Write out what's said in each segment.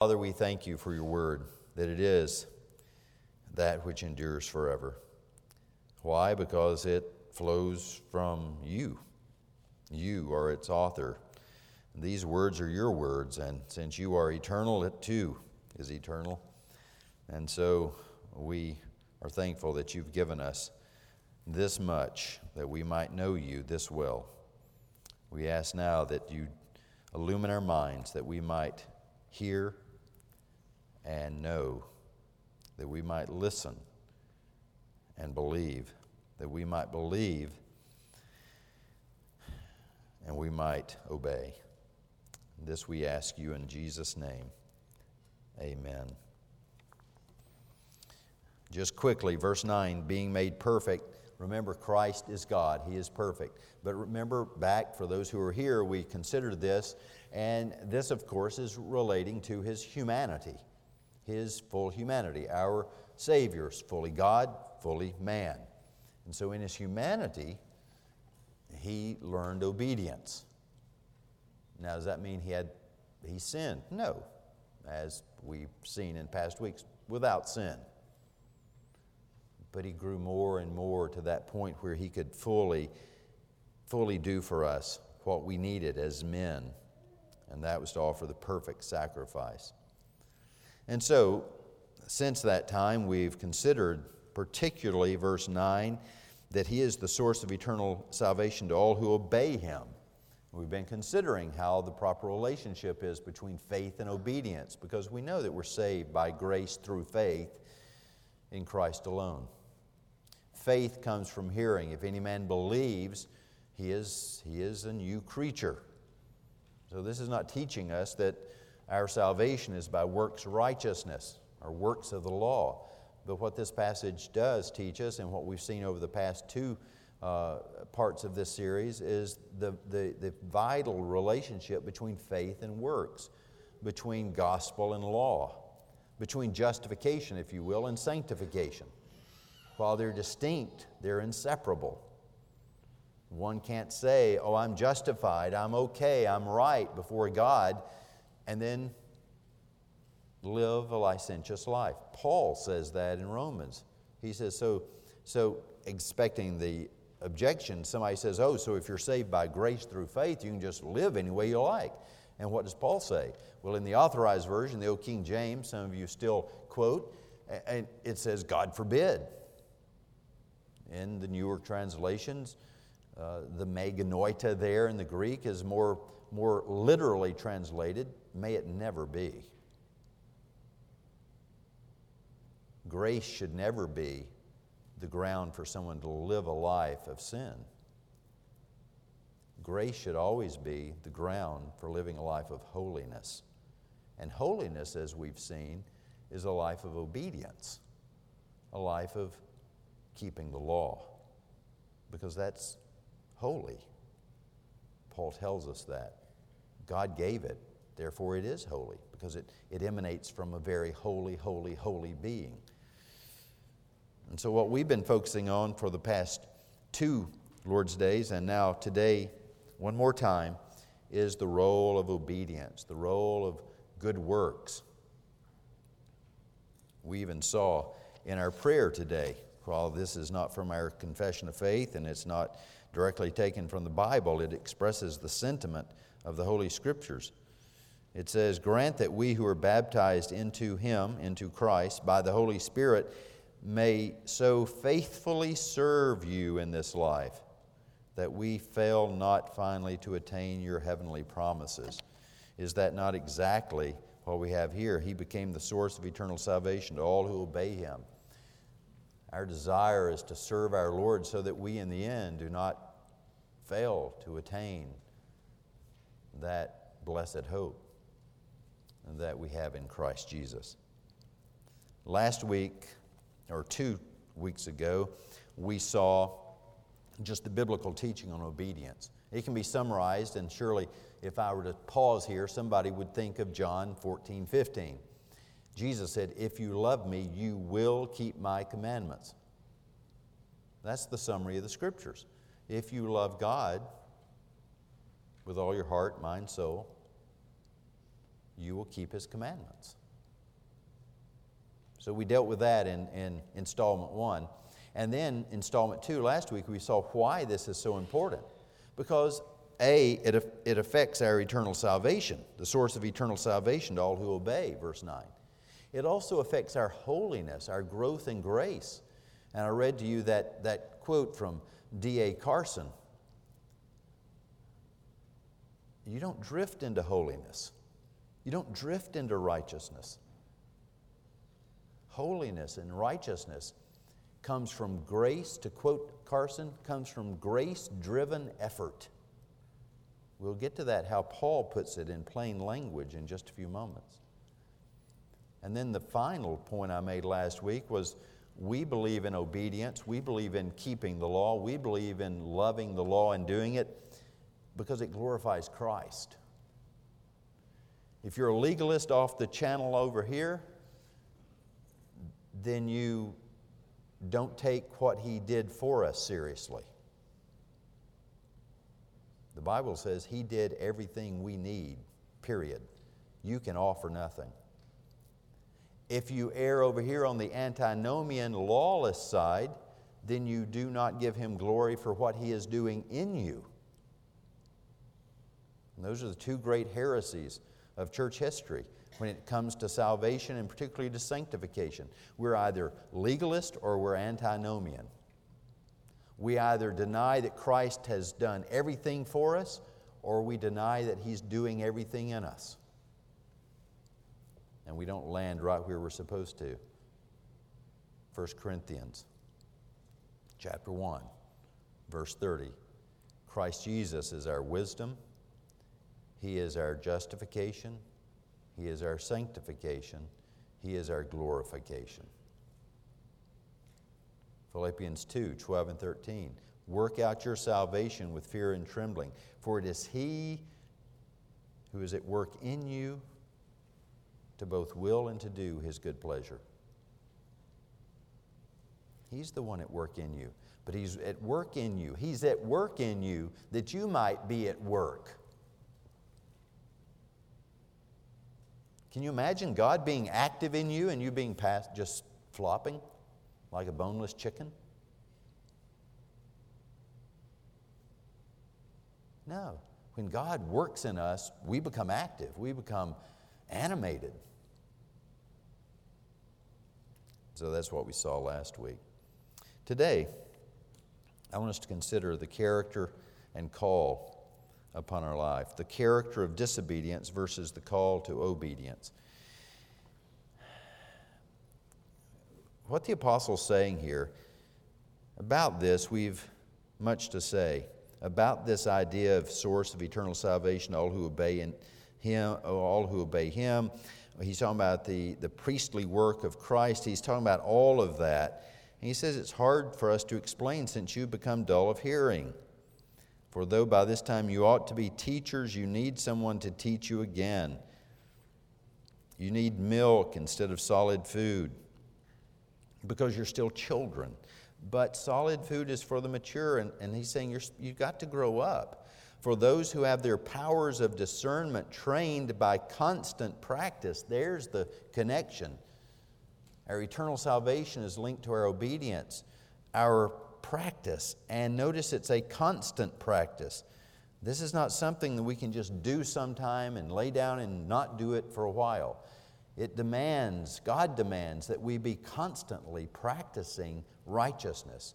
Father, we thank you for your word, that it is that which endures forever. Why? Because it flows from you. You are its author. These words are your words, and since you are eternal, it too is eternal. And so we are thankful that you've given us this much that we might know you this well. We ask now that you illumine our minds that we might hear and know, that we might listen and believe, that we might believe and we might obey. This we ask you in Jesus' name. Amen. Just quickly, verse 9 being made perfect. Remember, Christ is God, He is perfect. But remember back, for those who are here, we considered this, and this, of course, is relating to His humanity, His full humanity. Our Savior is fully God, fully man. And so, in His humanity, He learned obedience. Now, does that mean He had He sinned? No, as we've seen in past weeks, without sin but he grew more and more to that point where he could fully, fully do for us what we needed as men, and that was to offer the perfect sacrifice. And so, since that time, we've considered particularly verse 9 that he is the source of eternal salvation to all who obey him. We've been considering how the proper relationship is between faith and obedience because we know that we're saved by grace through faith in Christ alone faith comes from hearing. If any man believes, he is, he is a new creature. So, this is not teaching us that our salvation is by works righteousness or works of the law. But what this passage does teach us, and what we've seen over the past two uh, parts of this series, is the, the, the vital relationship between faith and works, between gospel and law, between justification, if you will, and sanctification. While they're distinct, they're inseparable. One can't say, Oh, I'm justified, I'm okay, I'm right before God, and then live a licentious life. Paul says that in Romans. He says, So, so expecting the objection, somebody says, Oh, so if you're saved by grace through faith, you can just live any way you like. And what does Paul say? Well, in the authorized version, the old King James, some of you still quote, and it says, God forbid in the newer translations. Uh, the me genoito there in the Greek is more, more literally translated, may it never be. Grace should never be the ground for someone to live a life of sin. Grace should always be the ground for living a life of holiness. And holiness, as we've seen, is a life of obedience, a life of keeping the law because that's holy. Paul tells us that. God gave it, therefore it is holy because it, it emanates from a very holy, holy, holy being. And so, what we've been focusing on for the past two Lord's Days, and now today, one more time, is the role of obedience, the role of good works. We even saw in our prayer today while this is not from our confession of faith and it's not directly taken from the Bible, it expresses the sentiment of the Holy Scriptures. It says, Grant that we who are baptized into Him, into Christ, by the Holy Spirit, may so faithfully serve you in this life that we fail not finally to attain your heavenly promises. Is that not exactly what we have here? He became the source of eternal salvation to all who obey Him. Our desire is to serve our Lord so that we, in the end, do not fail to attain that blessed hope that we have in Christ Jesus. Last week, or two weeks ago, we saw just the biblical teaching on obedience. It can be summarized, and surely if I were to pause here, somebody would think of John 14, 15. Jesus said, If you love me, you will keep my commandments. That's the summary of the scriptures. If you love God with all your heart, mind, soul, you will keep his commandments. So we dealt with that in, in installment one. And then installment two, last week, we saw why this is so important. Because A, it, it affects our eternal salvation, the source of eternal salvation to all who obey, verse 9. It also affects our holiness, our growth in grace. And I read to you that, that quote from D.A. Carson You don't drift into holiness, you don't drift into righteousness. Holiness and righteousness comes from grace, to quote Carson, comes from grace driven effort. We'll get to that, how Paul puts it in plain language in just a few moments. And then the final point I made last week was we believe in obedience, we believe in keeping the law, we believe in loving the law and doing it because it glorifies Christ. If you're a legalist off the channel over here, then you don't take what he did for us seriously. The Bible says he did everything we need, period. You can offer nothing. If you err over here on the antinomian, lawless side, then you do not give him glory for what he is doing in you. And those are the two great heresies of church history when it comes to salvation and particularly to sanctification. We're either legalist or we're antinomian. We either deny that Christ has done everything for us or we deny that He's doing everything in us. And we don't land right where we're supposed to. 1 Corinthians chapter 1, verse 30. Christ Jesus is our wisdom, He is our justification, he is our sanctification, He is our glorification. Philippians 2 12 and 13. Work out your salvation with fear and trembling, for it is He who is at work in you to both will and to do His good pleasure. He's the one at work in you, but He's at work in you. He's at work in you that you might be at work. Can you imagine God being active in you and you being past, just flopping like a boneless chicken? No. When God works in us, we become active, we become animated. So that's what we saw last week. Today, I want us to consider the character and call upon our life the character of disobedience versus the call to obedience. What the apostle's saying here about this, we've much to say. About this idea of source of eternal salvation, all who obey in him, all who obey him. He's talking about the, the priestly work of Christ. He's talking about all of that. And he says it's hard for us to explain since you've become dull of hearing. For though by this time you ought to be teachers, you need someone to teach you again. You need milk instead of solid food because you're still children. But solid food is for the mature, and, and he's saying you're, you've got to grow up. For those who have their powers of discernment trained by constant practice, there's the connection. Our eternal salvation is linked to our obedience. Our practice. And notice it's a constant practice. This is not something that we can just do sometime and lay down and not do it for a while. It demands, God demands, that we be constantly practicing righteousness,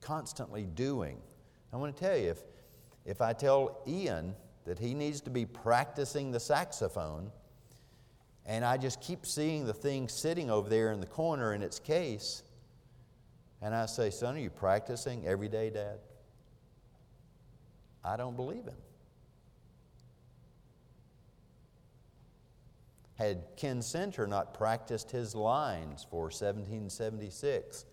constantly doing. I want to tell you, if, if I tell Ian that he needs to be practicing the saxophone, and I just keep seeing the thing sitting over there in the corner in its case, and I say, Son, are you practicing every day, Dad? I don't believe him. Had Ken Center not practiced his lines for 1776,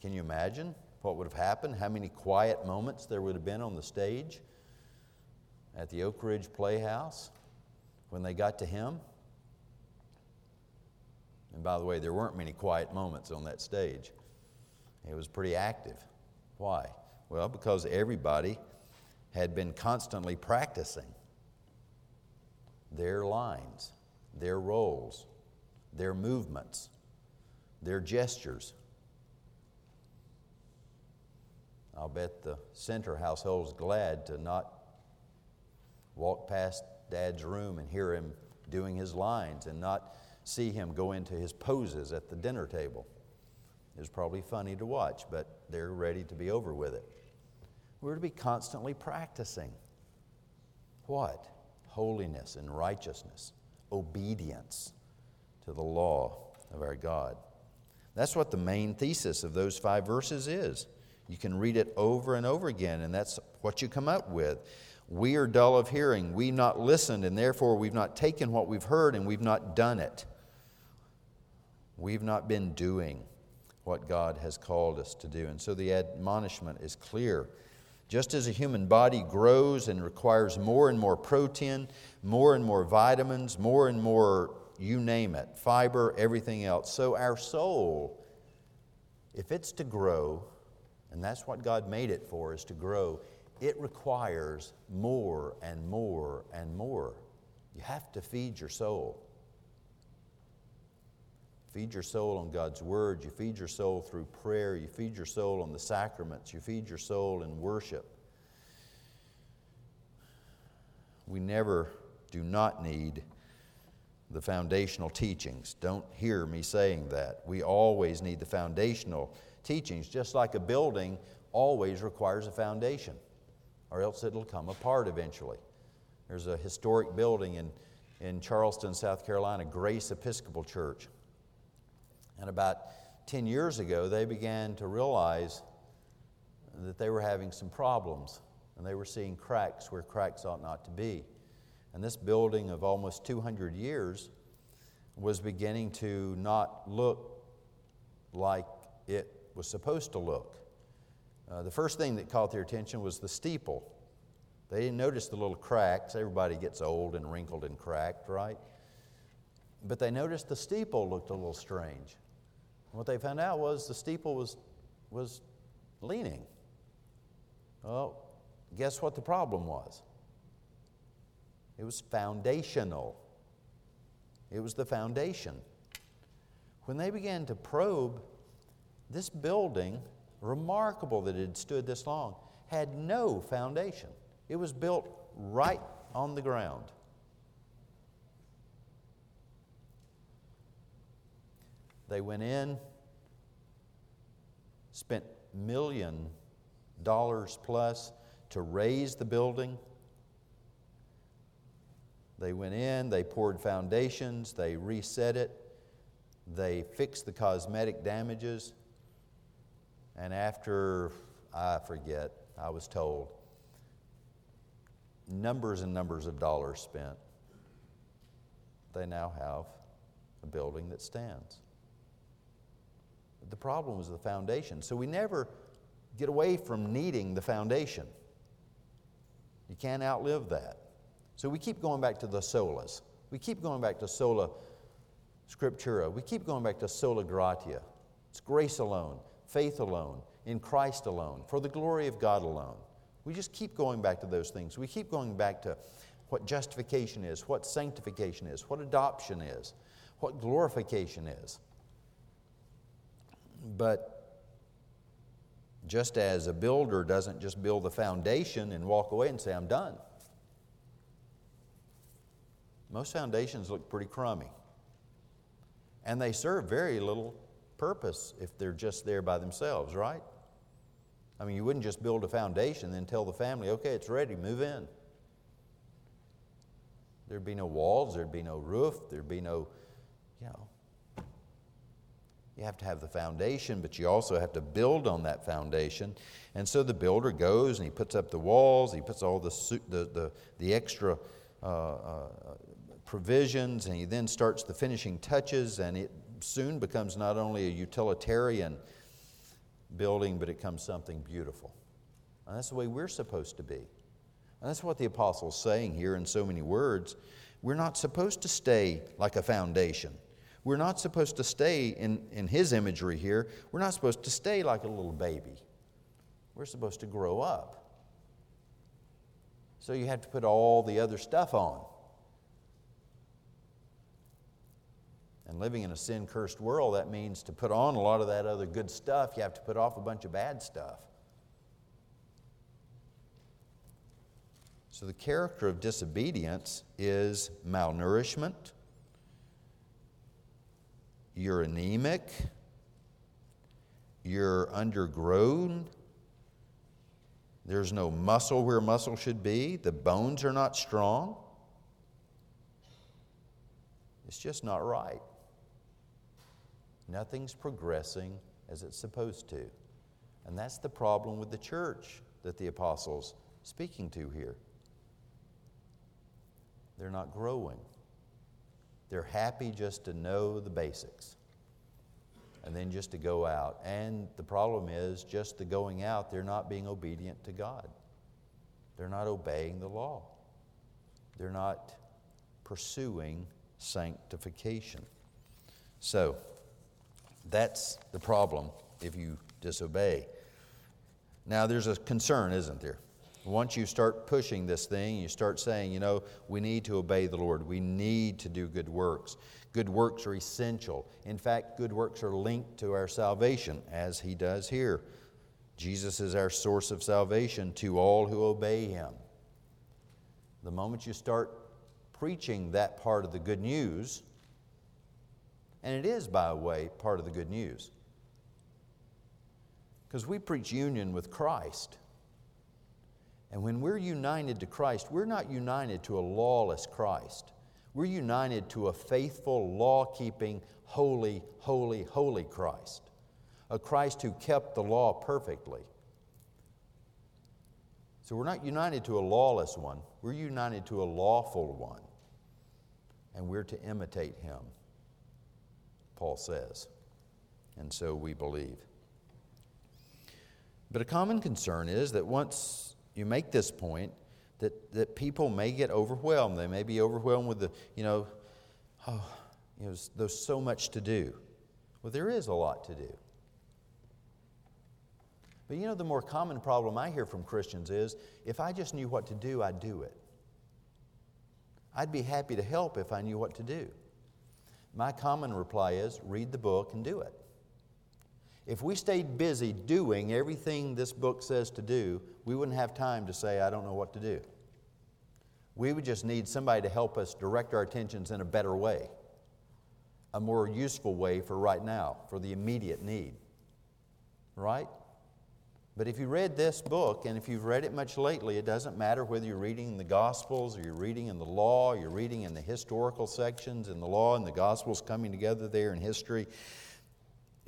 can you imagine what would have happened? How many quiet moments there would have been on the stage at the Oak Ridge Playhouse when they got to him? And by the way, there weren't many quiet moments on that stage. It was pretty active. Why? Well, because everybody had been constantly practicing. their lines, their roles, their movements, their gestures. I'll bet the center household's glad to not walk past dad's room and hear him doing his lines and not see him go into his poses at the dinner table. It was probably funny to watch, but they're ready to be over with it. We're to be constantly practicing. What? Holiness and righteousness, obedience to the law of our God. That's what the main thesis of those five verses is. You can read it over and over again, and that's what you come up with. We are dull of hearing. We've not listened, and therefore we've not taken what we've heard and we've not done it. We've not been doing what God has called us to do. And so the admonishment is clear. Just as a human body grows and requires more and more protein, more and more vitamins, more and more, you name it, fiber, everything else, so our soul, if it's to grow, and that's what God made it for, is to grow, it requires more and more and more. You have to feed your soul. Feed your soul on God's Word. You feed your soul through prayer. You feed your soul on the sacraments. You feed your soul in worship. We never do not need the foundational teachings. Don't hear me saying that. We always need the foundational teachings, just like a building always requires a foundation or else it'll come apart eventually. There's a historic building in, in Charleston, South Carolina, Grace Episcopal Church. And about 10 years ago, they began to realize that they were having some problems and they were seeing cracks where cracks ought not to be. And this building of almost 200 years was beginning to not look like it was supposed to look. Uh, the first thing that caught their attention was the steeple. They didn't notice the little cracks. Everybody gets old and wrinkled and cracked, right? But they noticed the steeple looked a little strange. What they found out was the steeple was, was leaning. Well, guess what the problem was? It was foundational. It was the foundation. When they began to probe, this building remarkable that it had stood this long, had no foundation. It was built right on the ground. They went in, spent million dollars plus to raise the building. They went in, they poured foundations, they reset it, they fixed the cosmetic damages, and after, I forget, I was told, numbers and numbers of dollars spent, they now have a building that stands. The problem was the foundation. So we never get away from needing the foundation. You can't outlive that. So we keep going back to the solas. We keep going back to sola scriptura. We keep going back to sola gratia. It's grace alone faith alone, in Christ alone, for the glory of God alone. We just keep going back to those things. We keep going back to what justification is, what sanctification is, what adoption is, what glorification is. But just as a builder doesn't just build the foundation and walk away and say, I'm done, most foundations look pretty crummy. And they serve very little purpose if they're just there by themselves, right? I mean, you wouldn't just build a foundation and then tell the family, okay, it's ready, move in. There'd be no walls, there'd be no roof, there'd be no, you know. You have to have the foundation, but you also have to build on that foundation. And so the builder goes and he puts up the walls, he puts all the, the, the, the extra uh, uh, provisions, and he then starts the finishing touches, and it soon becomes not only a utilitarian building, but it becomes something beautiful. And that's the way we're supposed to be. And that's what the apostle's saying here in so many words. We're not supposed to stay like a foundation. We're not supposed to stay in, in his imagery here. We're not supposed to stay like a little baby. We're supposed to grow up. So you have to put all the other stuff on. And living in a sin cursed world, that means to put on a lot of that other good stuff, you have to put off a bunch of bad stuff. So, the character of disobedience is malnourishment, you're anemic, you're undergrown, there's no muscle where muscle should be, the bones are not strong. It's just not right. Nothing's progressing as it's supposed to. And that's the problem with the church that the apostles speaking to here. They're not growing. They're happy just to know the basics and then just to go out. And the problem is, just the going out, they're not being obedient to God. They're not obeying the law. They're not pursuing sanctification. So, that's the problem if you disobey. Now, there's a concern, isn't there? Once you start pushing this thing, you start saying, you know, we need to obey the Lord. We need to do good works. Good works are essential. In fact, good works are linked to our salvation, as he does here. Jesus is our source of salvation to all who obey him. The moment you start preaching that part of the good news, and it is, by the way, part of the good news. Because we preach union with Christ. And when we're united to Christ, we're not united to a lawless Christ. We're united to a faithful, law keeping, holy, holy, holy Christ. A Christ who kept the law perfectly. So we're not united to a lawless one, we're united to a lawful one. And we're to imitate him. Paul says. And so we believe. But a common concern is that once you make this point, that, that people may get overwhelmed. They may be overwhelmed with the, you know, oh, you know, there's so much to do. Well, there is a lot to do. But you know, the more common problem I hear from Christians is if I just knew what to do, I'd do it. I'd be happy to help if I knew what to do. My common reply is read the book and do it. If we stayed busy doing everything this book says to do, we wouldn't have time to say, I don't know what to do. We would just need somebody to help us direct our attentions in a better way, a more useful way for right now, for the immediate need. Right? But if you read this book, and if you've read it much lately, it doesn't matter whether you're reading in the Gospels or you're reading in the law, you're reading in the historical sections in the law and the Gospels coming together there in history,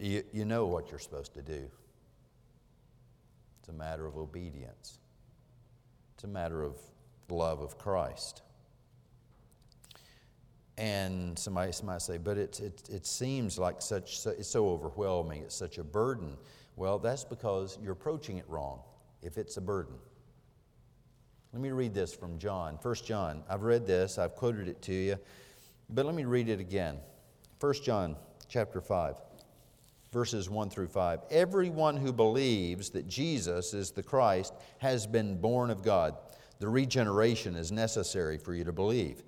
you, you know what you're supposed to do. It's a matter of obedience, it's a matter of love of Christ. And somebody might say, but it, it, it seems like such, it's so overwhelming, it's such a burden. Well, that's because you're approaching it wrong if it's a burden. Let me read this from John, 1 John. I've read this, I've quoted it to you, but let me read it again. 1 John chapter 5, verses 1 through 5. Everyone who believes that Jesus is the Christ has been born of God. The regeneration is necessary for you to believe.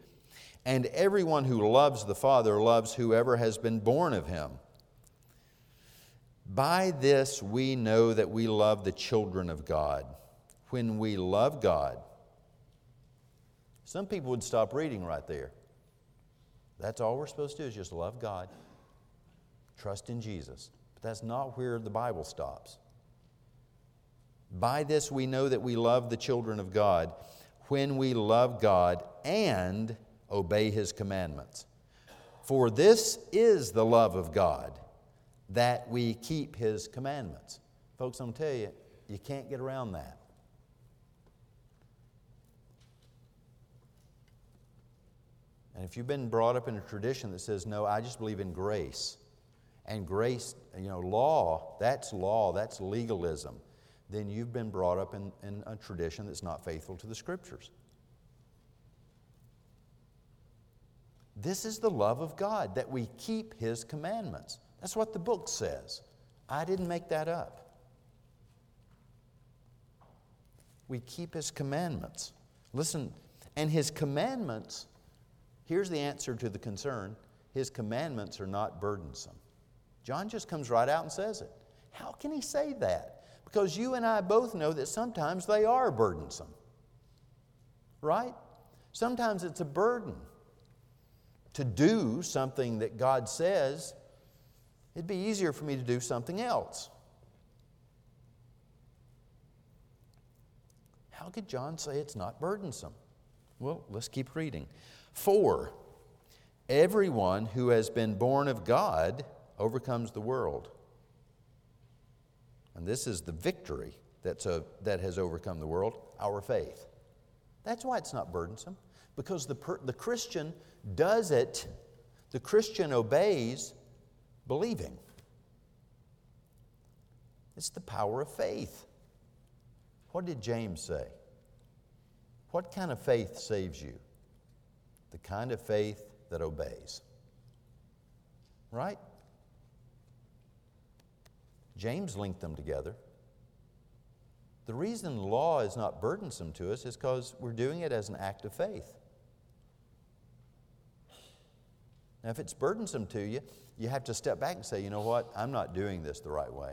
And everyone who loves the Father loves whoever has been born of him. By this we know that we love the children of God. When we love God, some people would stop reading right there. That's all we're supposed to do is just love God, trust in Jesus. But that's not where the Bible stops. By this we know that we love the children of God when we love God and obey His commandments. For this is the love of God that we keep His commandments. Folks, I'm to tell you, you can't get around that. And if you've been brought up in a tradition that says, no, I just believe in grace, and grace, you know, law, that's law, that's legalism, then you've been brought up in, in a tradition that's not faithful to the Scriptures. This is the love of God, that we keep His commandments. That's what the book says. I didn't make that up. We keep his commandments. Listen, and his commandments, here's the answer to the concern his commandments are not burdensome. John just comes right out and says it. How can he say that? Because you and I both know that sometimes they are burdensome. Right? Sometimes it's a burden to do something that God says. It'd be easier for me to do something else. How could John say it's not burdensome? Well, let's keep reading. For everyone who has been born of God overcomes the world. And this is the victory that's a, that has overcome the world, our faith. That's why it's not burdensome, because the, per, the Christian does it, the Christian obeys believing. It's the power of faith. What did James say? What kind of faith saves you? The kind of faith that obeys. Right? James linked them together. The reason law is not burdensome to us is because we're doing it as an act of faith. Now, if it's burdensome to you, you have to step back and say, you know what? I'm not doing this the right way.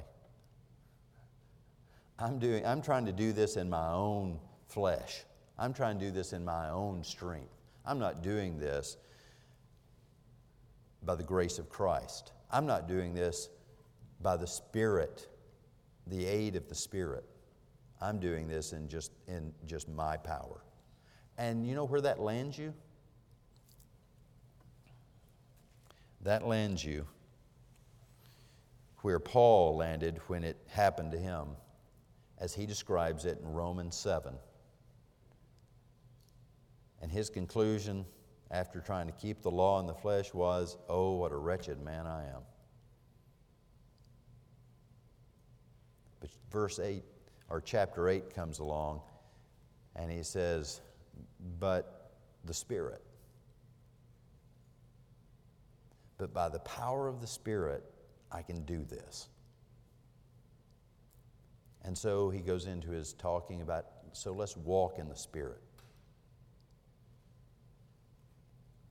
I'm, doing, I'm trying to do this in my own flesh. I'm trying to do this in my own strength. I'm not doing this by the grace of Christ. I'm not doing this by the Spirit, the aid of the Spirit. I'm doing this in just, in just my power. And you know where that lands you? That lands you where Paul landed when it happened to him, as he describes it in Romans 7. And his conclusion after trying to keep the law in the flesh was, Oh, what a wretched man I am. But verse 8, or chapter 8 comes along, and he says, But the Spirit. But by the power of the Spirit, I can do this. And so he goes into his talking about, so let's walk in the Spirit.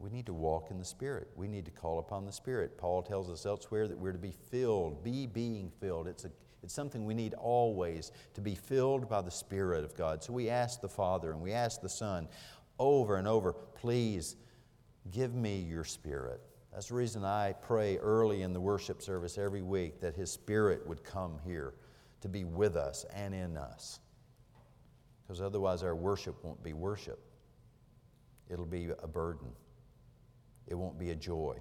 We need to walk in the Spirit. We need to call upon the Spirit. Paul tells us elsewhere that we're to be filled, be being filled. It's, a, it's something we need always to be filled by the Spirit of God. So we ask the Father and we ask the Son over and over, please give me your Spirit. That's the reason I pray early in the worship service every week that His Spirit would come here to be with us and in us. Because otherwise, our worship won't be worship, it'll be a burden it won't be a joy.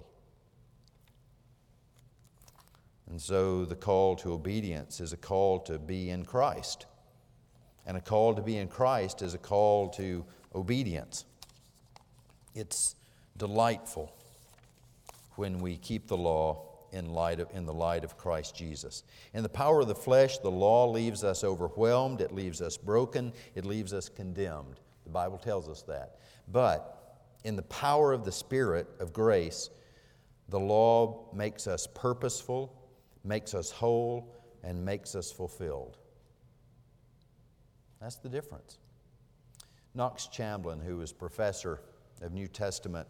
And so the call to obedience is a call to be in Christ. And a call to be in Christ is a call to obedience. It's delightful when we keep the law in, light of, in the light of Christ Jesus. In the power of the flesh, the law leaves us overwhelmed, it leaves us broken, it leaves us condemned. The Bible tells us that. But in the power of the Spirit of grace, the law makes us purposeful, makes us whole, and makes us fulfilled. That's the difference. Knox Chamblin, who was professor of New Testament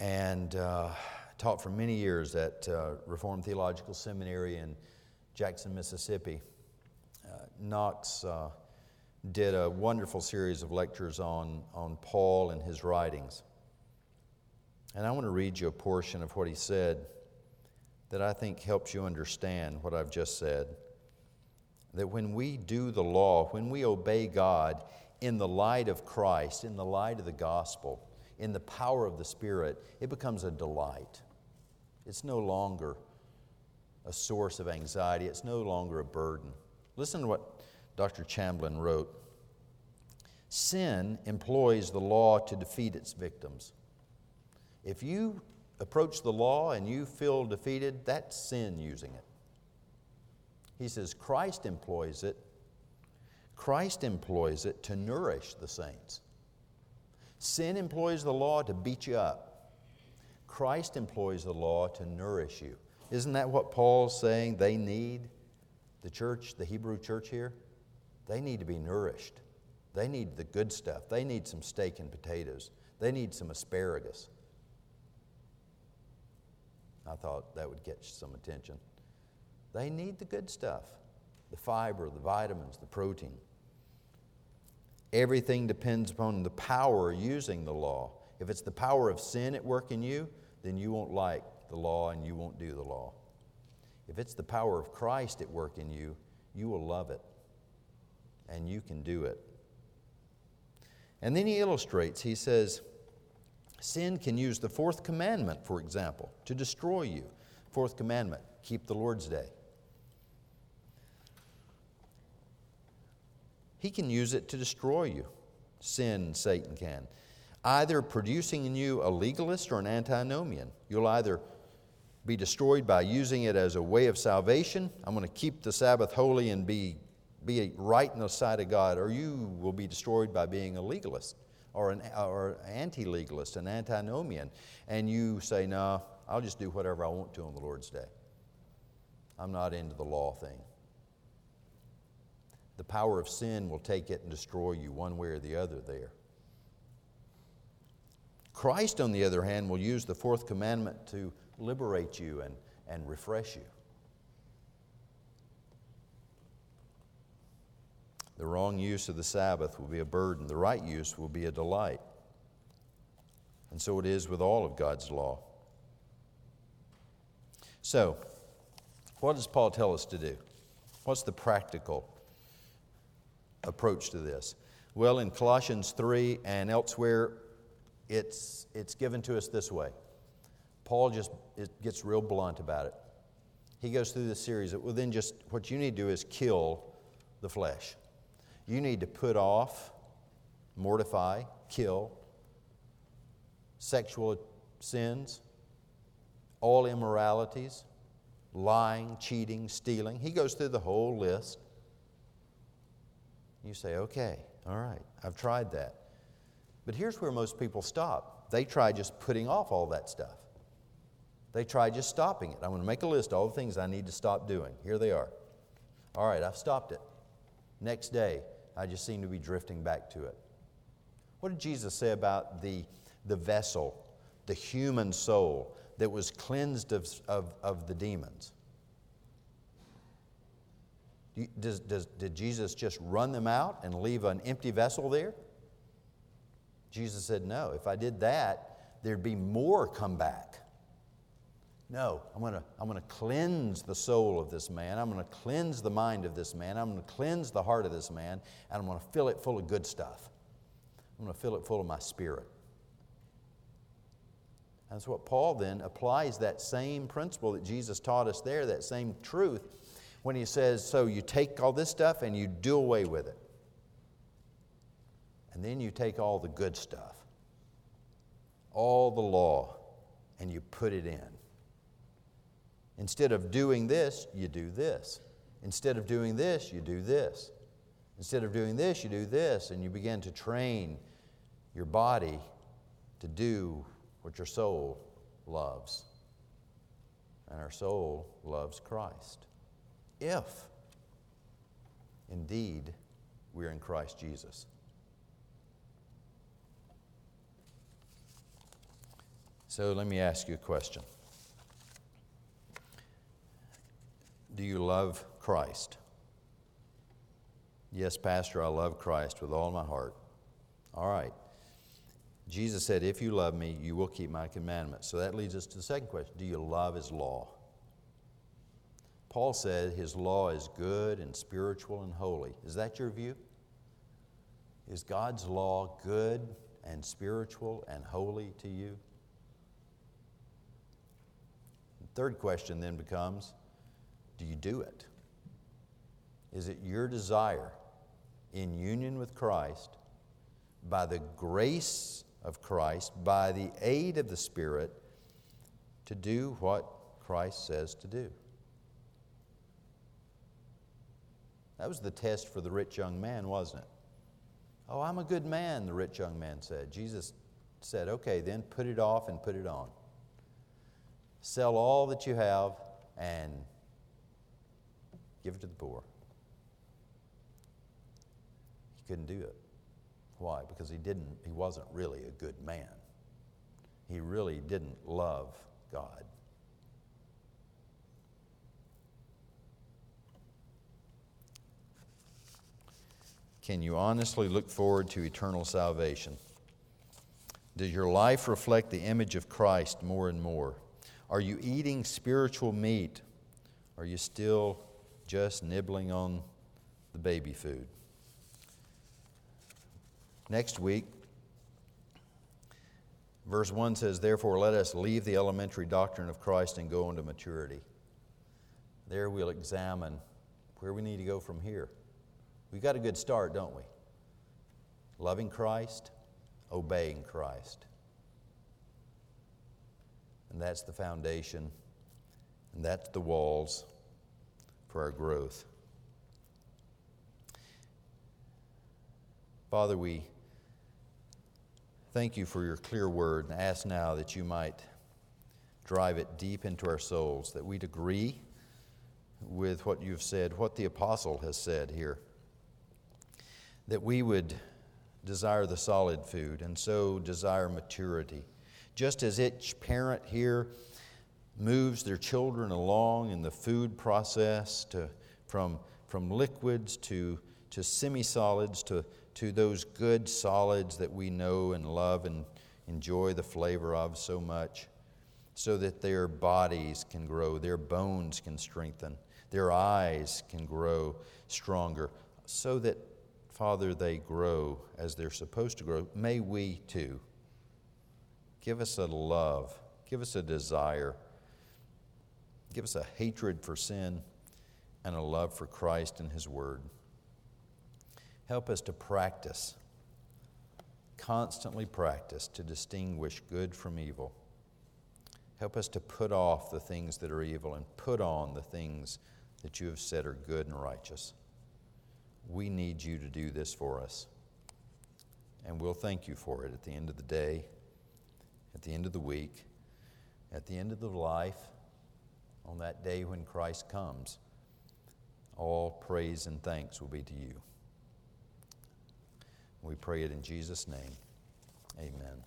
and uh, taught for many years at uh, Reformed Theological Seminary in Jackson, Mississippi, uh, Knox uh, did a wonderful series of lectures on, on Paul and his writings. And I want to read you a portion of what he said that I think helps you understand what I've just said. That when we do the law, when we obey God in the light of Christ, in the light of the gospel, in the power of the Spirit, it becomes a delight. It's no longer a source of anxiety, it's no longer a burden. Listen to what Dr. Chamblin wrote Sin employs the law to defeat its victims. If you approach the law and you feel defeated, that's sin using it. He says Christ employs it. Christ employs it to nourish the saints. Sin employs the law to beat you up. Christ employs the law to nourish you. Isn't that what Paul's saying they need? The church, the Hebrew church here? They need to be nourished. They need the good stuff. They need some steak and potatoes. They need some asparagus. I thought that would get some attention. They need the good stuff the fiber, the vitamins, the protein. Everything depends upon the power using the law. If it's the power of sin at work in you, then you won't like the law and you won't do the law. If it's the power of Christ at work in you, you will love it and you can do it. And then he illustrates, he says, Sin can use the fourth commandment, for example, to destroy you. Fourth commandment keep the Lord's day. He can use it to destroy you. Sin, Satan can. Either producing in you a legalist or an antinomian. You'll either be destroyed by using it as a way of salvation. I'm going to keep the Sabbath holy and be, be right in the sight of God, or you will be destroyed by being a legalist or an or anti-legalist, an antinomian, and you say, "No, I'll just do whatever I want to on the Lord's day. I'm not into the law thing." The power of sin will take it and destroy you one way or the other there. Christ, on the other hand, will use the fourth commandment to liberate you and, and refresh you. The wrong use of the Sabbath will be a burden, the right use will be a delight. And so it is with all of God's law. So, what does Paul tell us to do? What's the practical approach to this? Well, in Colossians 3 and elsewhere, it's, it's given to us this way. Paul just gets real blunt about it. He goes through this series. Well, then, just what you need to do is kill the flesh. You need to put off, mortify, kill sexual sins, all immoralities, lying, cheating, stealing. He goes through the whole list. You say, okay, all right, I've tried that. But here's where most people stop they try just putting off all that stuff. They try just stopping it. I'm going to make a list of all the things I need to stop doing. Here they are. All right, I've stopped it. Next day, I just seem to be drifting back to it. What did Jesus say about the, the vessel, the human soul that was cleansed of, of, of the demons? Does, does, did Jesus just run them out and leave an empty vessel there? Jesus said, No. If I did that, there'd be more come back. No, I'm going to I'm going to cleanse the soul of this man. I'm going to cleanse the mind of this man. I'm going to cleanse the heart of this man, and I'm going to fill it full of good stuff. I'm going to fill it full of my spirit. That's what Paul then applies that same principle that Jesus taught us there, that same truth, when he says, So you take all this stuff and you do away with it. And then you take all the good stuff, all the law, and you put it in. Instead of doing this, you do this. Instead of doing this, you do this. Instead of doing this, you do this, and you begin to train your body to do what your soul loves. And our soul loves Christ. If indeed we're in Christ Jesus. So let me ask you a question. Do you love Christ? Yes, Pastor, I love Christ with all my heart. All right. Jesus said, If you love me, you will keep my commandments. So that leads us to the second question Do you love his law? Paul said his law is good and spiritual and holy. Is that your view? Is God's law good and spiritual and holy to you? The third question then becomes do you do it? Is it your desire in union with Christ, by the grace of Christ, by the aid of the Spirit, to do what Christ says to do? That was the test for the rich young man, wasn't it? Oh, I'm a good man, the rich young man said. Jesus said, okay, then put it off and put it on. Sell all that you have and Give it to the poor. He couldn't do it. Why? Because he didn't, he wasn't really a good man. He really didn't love God. Can you honestly look forward to eternal salvation? Does your life reflect the image of Christ more and more? Are you eating spiritual meat? Are you still just nibbling on the baby food? Next week, verse 1 says, Therefore, let us leave the elementary doctrine of Christ and go into maturity. There we'll examine where we need to go from here. We've got a good start, don't we? Loving Christ, obeying Christ. And that's the foundation, and that's the walls for our growth. Father, we thank you for your clear word and ask now that you might drive it deep into our souls, that we'd agree with what you've said, what the apostle has said here that we would desire the solid food and so desire maturity. Just as each parent here moves their children along in the food process to, from, from liquids to, to semi solids to, to those good solids that we know and love and enjoy the flavor of so much, so that their bodies can grow, their bones can strengthen, their eyes can grow stronger, so that Father, they grow as they're supposed to grow. May we too. Give us a love, give us a desire, give us a hatred for sin and a love for Christ and His Word. Help us to practice, constantly practice to distinguish good from evil. Help us to put off the things that are evil and put on the things that you have said are good and righteous. We need you to do this for us. And we'll thank you for it at the end of the day, at the end of the week, at the end of the life, on that day when Christ comes. All praise and thanks will be to you. We pray it in Jesus' name. Amen.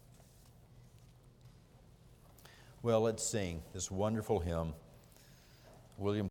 Well, let's sing this wonderful hymn. William